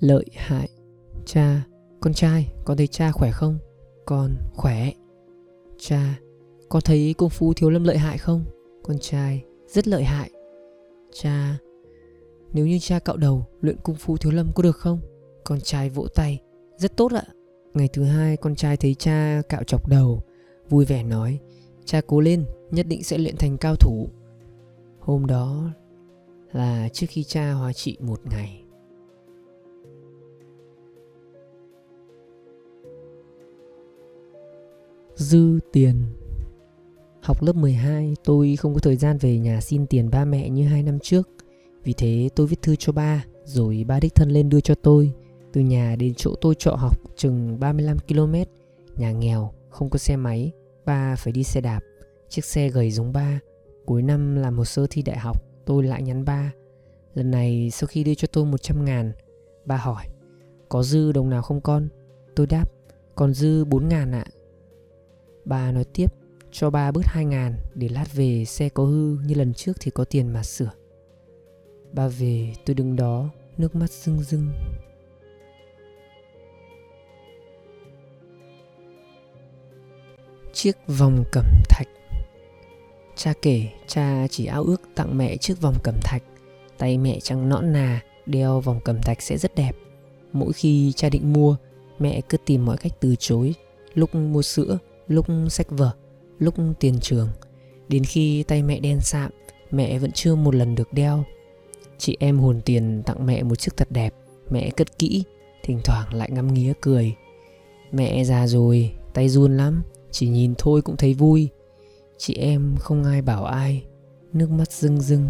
Lợi hại. Cha, con trai, con thấy cha khỏe không? Con khỏe. Cha, con thấy công phu thiếu lâm lợi hại không? Con trai, rất lợi hại. Cha, nếu như cha cạo đầu luyện cung phu thiếu lâm có được không? Con trai vỗ tay, rất tốt ạ. Ngày thứ hai con trai thấy cha cạo chọc đầu. Vui vẻ nói Cha cố lên, nhất định sẽ luyện thành cao thủ. Hôm đó là trước khi cha hóa trị một ngày. Dư tiền. Học lớp 12 tôi không có thời gian về nhà xin tiền ba mẹ như hai năm trước. Vì thế tôi viết thư cho ba Rồi ba đích thân lên đưa cho tôi. Từ nhà đến chỗ tôi trọ học chừng 35 km Nhà nghèo, không có xe máy Ba phải đi xe đạp. Chiếc xe gầy giống ba. Cuối năm làm hồ sơ thi đại học Tôi lại nhắn ba. Lần này sau khi đưa cho tôi 100 ngàn Ba hỏi Có dư đồng nào không con? Tôi đáp Còn dư 4 ngàn ạ. Ba nói tiếp, Cho ba bớt 2 ngàn Để lát về xe có hư như lần trước thì có tiền mà sửa. Ba về, tôi đứng đó, Nước mắt rưng rưng. Chiếc vòng cẩm thạch. Cha kể, cha chỉ ao ước tặng mẹ chiếc vòng cẩm thạch. Tay mẹ trắng nõn nà, Đeo vòng cẩm thạch sẽ rất đẹp. Mỗi khi cha định mua, Mẹ cứ tìm mọi cách từ chối. Lúc mua sữa Lúc sách vở, Lúc tiền trường. Đến khi tay mẹ đen sạm, Mẹ vẫn chưa một lần được đeo. Chị em hồn tiền tặng mẹ một chiếc thật đẹp, Mẹ cất kỹ, Thỉnh thoảng lại ngắm nghía cười. Mẹ già rồi, Tay run lắm, Chỉ nhìn thôi cũng thấy vui. Chị em không ai bảo ai, Nước mắt rưng rưng.